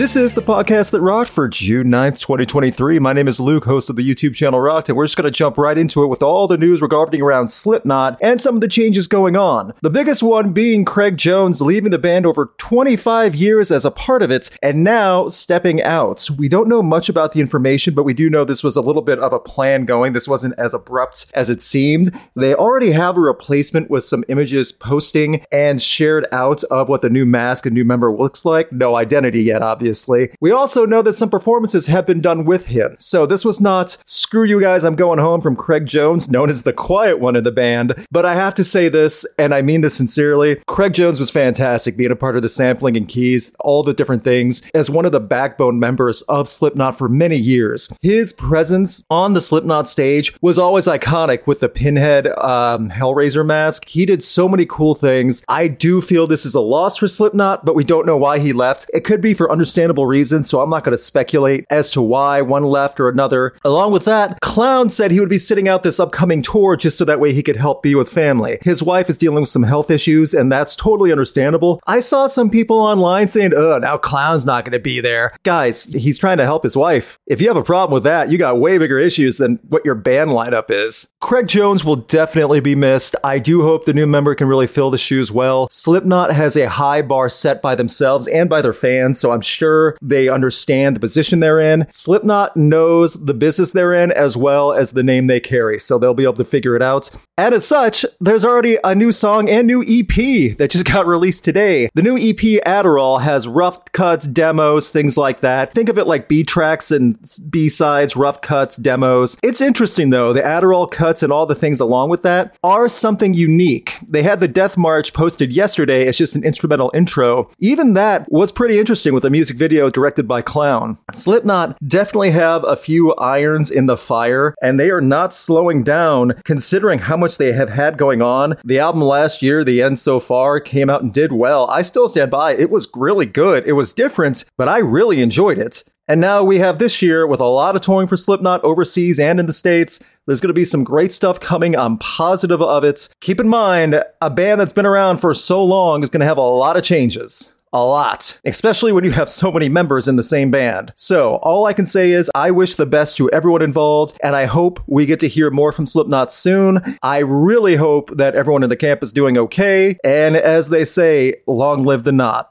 This is the podcast that rocked for June 9th, 2023. My name is Luke, host of the YouTube channel Rocked, and we're just going to jump right into it with all the news regarding around Slipknot and some of the changes going on. The biggest one being Craig Jones leaving the band over 25 years as a part of it and now stepping out. We don't know much about the information, but we do know this was a little bit of a plan going. This wasn't as abrupt as it seemed. They already have a replacement with some images posting and shared out of what the new mask and new member looks like. No identity yet, obviously obviously. We also know that some performances have been done with him. So this was not screw you guys, I'm going home from Craig Jones, known as the quiet one in the band. But I have to say this, and I mean this sincerely. Craig Jones was fantastic being a part of the sampling and keys, all the different things, as one of the backbone members of Slipknot for many years. His presence on the Slipknot stage was always iconic with the pinhead um, Hellraiser mask. He did so many cool things. I do feel this is a loss for Slipknot, but we don't know why he left. It could be for understanding understandable reasons, so I'm not going to speculate as to why one left or another. Along with that, Clown said he would be sitting out this upcoming tour just so that way he could help be with family. His wife is dealing with some health issues, and that's totally understandable. I saw some people online saying, oh, now Clown's not going to be there. Guys, he's trying to help his wife. If you have a problem with that, you got way bigger issues than what your band lineup is. Craig Jones will definitely be missed. I do hope the new member can really fill the shoes well. Slipknot has a high bar set by themselves and by their fans, so I'm sure they understand the position they're in. Slipknot knows the business they're in as well as the name they carry, so they'll be able to figure it out. And as such, there's already a new song and new EP that just got released today. The new EP Adderall has rough cuts, demos, things like that. Think of it like B tracks and B sides, rough cuts, demos. It's interesting though, the Adderall cuts and all the things along with that are something unique. They had the Death March posted yesterday as just an instrumental intro. Even that was pretty interesting with the music video directed by Clown. Slipknot definitely have a few irons in the fire, and they are not slowing down considering how much they have had going on. The album last year, The End So Far, came out and did well. I still stand by. It was really good. It was different, but I really enjoyed it. And now we have this year with a lot of touring for Slipknot overseas and in the States. There's going to be some great stuff coming. I'm positive of it. Keep in mind, a band that's been around for so long is going to have a lot of changes a lot, especially when you have so many members in the same band. So, all I can say is I wish the best to everyone involved, and I hope we get to hear more from Slipknot soon. I really hope that everyone in the camp is doing okay, and as they say, long live the knot.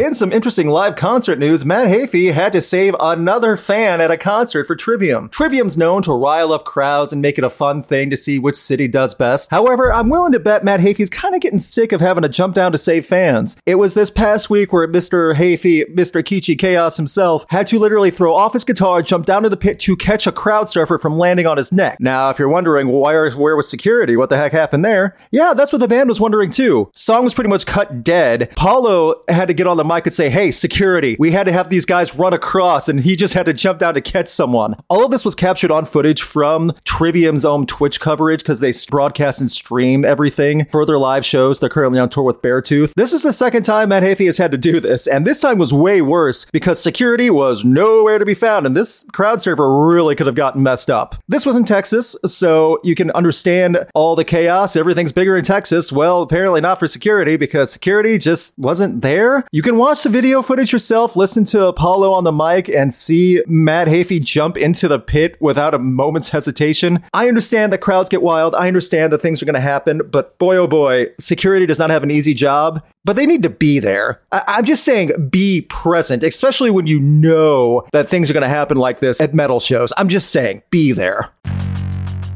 In some interesting live concert news, Matt Heafy had to save another fan at a concert for Trivium. Trivium's known to rile up crowds and make it a fun thing to see which city does best. However, I'm willing to bet Matt Heafy's kind of getting sick of having to jump down to save fans. It was this past week where Mr. Heafy, Mr. Kichi Chaos himself, had to literally throw off his guitar, jump down to the pit to catch a crowd surfer from landing on his neck. Now, if you're wondering why where, where was security, what the heck happened there? Yeah, that's what the band was wondering too. Song was pretty much cut dead. Paolo had to get on the mic could say, hey, security, we had to have these guys run across, and he just had to jump down to catch someone. All of this was captured on footage from Trivium's own Twitch coverage because they broadcast and stream everything for their live shows. They're currently on tour with Beartooth. This is the second time Matt Heafy has had to do this, and this time was way worse because security was nowhere to be found, and this crowd surfer really could have gotten messed up. This was in Texas, so you can understand all the chaos. Everything's bigger in Texas. Well, apparently not for security because security just wasn't there. You can watch the video footage yourself, listen to Apollo on the mic, and see Matt Heafy jump into the pit without a moment's hesitation. I understand that crowds get wild. I understand that things are going to happen, but boy, oh boy, security does not have an easy job, but they need to be there. I- am just saying, be present, especially when you know that things are going to happen like this at metal shows. I'm just saying, be there.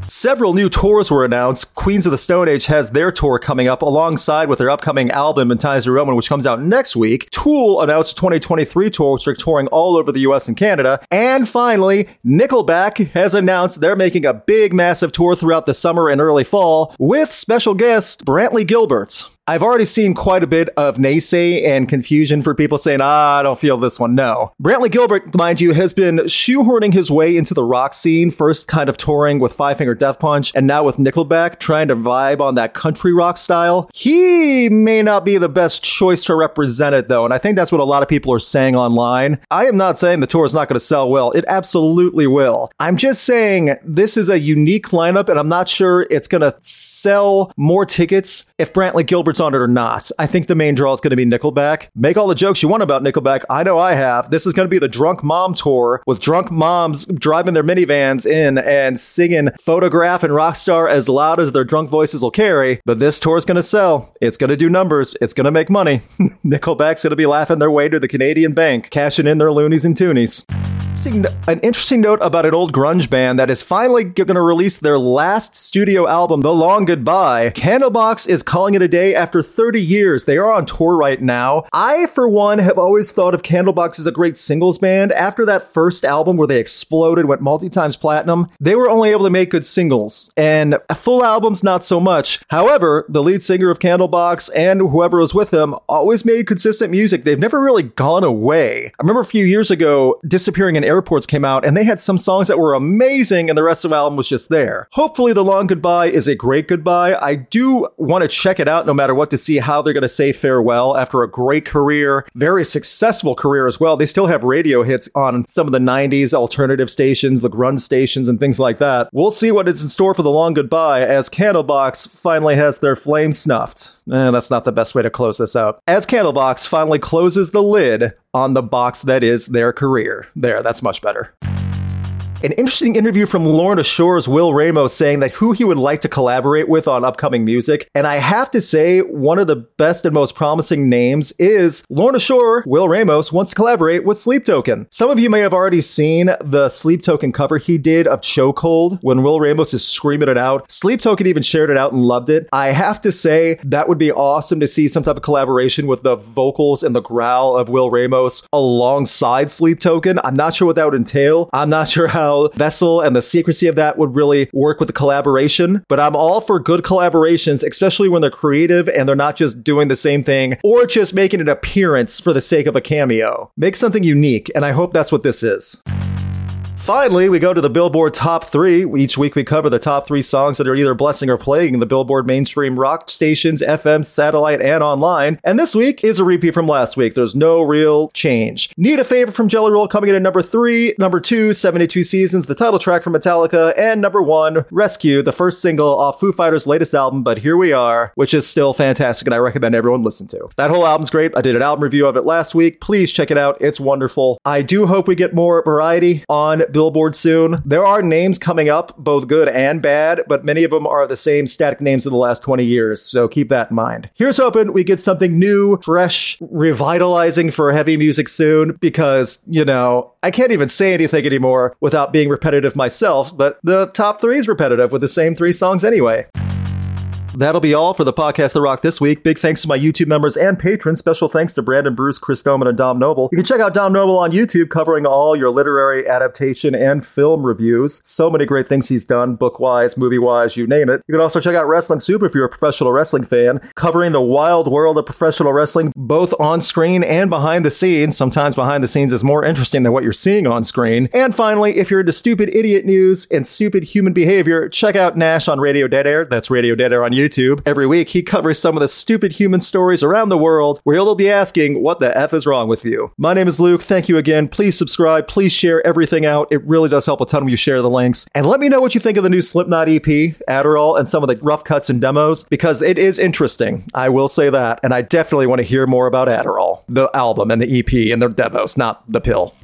Several new tours were announced. Queens of the Stone Age has their tour coming up alongside with their upcoming album In Times New Roman, which comes out next week. Tool announced a 2023 tour, which they're touring all over the US and Canada. And finally, Nickelback has announced they're making a big, massive tour throughout the summer and early fall with special guest Brantley Gilbert. I've already seen quite a bit of naysay and confusion for people saying, ah, I don't feel this one. No. Brantley Gilbert, mind you, has been shoehorning his way into the rock scene, first kind of touring with Five Finger Death Punch, and now with Nickelback, trying to vibe on that country rock style. He may not be the best choice to represent it, though, and I think that's what a lot of people are saying online. I am not saying the tour is not going to sell well. It absolutely will. I'm just saying this is a unique lineup, and I'm not sure it's going to sell more tickets if Brantley Gilbert favorites on it or not, I think the main draw is going to be Nickelback. Make all the jokes you want about Nickelback. I know I have. This is going to be the drunk mom tour with drunk moms driving their minivans in and singing Photograph and Rockstar as loud as their drunk voices will carry. But this tour is going to sell. It's going to do numbers. It's going to make money. Nickelback's going to be laughing their way to the Canadian bank, cashing in their loonies and toonies an interesting note about an old grunge band that is finally going to release their last studio album, The Long Goodbye. Candlebox is calling it a day after 30 years. They are on tour right now. I, for one, have always thought of Candlebox as a great singles band. After that first album where they exploded, went multi times platinum, they were only able to make good singles, and full albums, not so much. However, the lead singer of Candlebox and whoever was with him always made consistent music. They've never really gone away. I remember a few years ago, Disappearing in Airports came out and they had some songs that were amazing and the rest of the album was just there. Hopefully, The Long Goodbye is a great goodbye. I do want to check it out no matter what to see how they're going to say farewell after a great career, very successful career as well. They still have radio hits on some of the 90s alternative stations, the grunge stations, and things like that. We'll see what is in store for The Long Goodbye as Candlebox finally has their flame snuffed. Eh, that's not the best way to close this out. As Candlebox finally closes the lid on the box that is their career. There, that's much better. An interesting interview from Lorna Shore's Will Ramos saying that who he would like to collaborate with on upcoming music. And I have to say, one of the best and most promising names is Lorna Shore. Will Ramos wants to collaborate with Sleep Token. Some of you may have already seen the Sleep Token cover he did of Chokehold when Will Ramos is screaming it out. Sleep Token even shared it out and loved it. I have to say, that would be awesome to see some type of collaboration with the vocals and the growl of Will Ramos alongside Sleep Token. I'm not sure what that would entail. I'm not sure how Vessel and the secrecy of that would really work with the collaboration. But I'm all for good collaborations, especially when they're creative and they're not just doing the same thing or just making an appearance for the sake of a cameo. Make something unique, and I hope that's what this is. Finally, we go to the Billboard Top 3. Each week we cover the top three songs that are either blessing or plaguing the Billboard mainstream rock stations, FM, satellite, and online. And this week is a repeat from last week. There's no real change. Need a Favor from Jelly Roll coming in at number 3. Number 2, 72 Seasons, the title track from Metallica. And number 1, Rescue, the first single off Foo Fighters' latest album, But Here We Are, which is still fantastic and I recommend everyone listen to. That whole album's great. I did an album review of it last week. Please check it out. It's wonderful. I do hope we get more variety on Billboard soon. There are names coming up, both good and bad, but many of them are the same static names of the last 20 years, so keep that in mind. Here's hoping we get something new, fresh, revitalizing for heavy music soon, because, you know, I can't even say anything anymore without being repetitive myself, but the top three is repetitive with the same three songs anyway. That'll be all for the podcast That Rocked this week. Big thanks to my YouTube members and patrons. Special thanks to Brandon Bruce, Chris Goman, and Dom Noble. You can check out Dom Noble on YouTube covering all your literary adaptation and film reviews. So many great things he's done, book wise, movie wise, you name it. You can also check out Wrestling Soup if you're a professional wrestling fan, covering the wild world of professional wrestling, both on screen and behind the scenes. Sometimes behind the scenes is more interesting than what you're seeing on screen. And finally, if you're into stupid idiot news and stupid human behavior, check out Nash on Radio Dead Air. That's Radio Dead Air on YouTube YouTube. Every week, he covers some of the stupid human stories around the world where he'll be asking, What the F is wrong with you? My name is Luke. Thank you again. Please subscribe. Please share everything out. It really does help a ton when you share the links. And let me know what you think of the new Slipknot EP, Adderall, and some of the rough cuts and demos, because it is interesting. I will say that. And I definitely want to hear more about Adderall, the album and the EP and the demos, not the pill.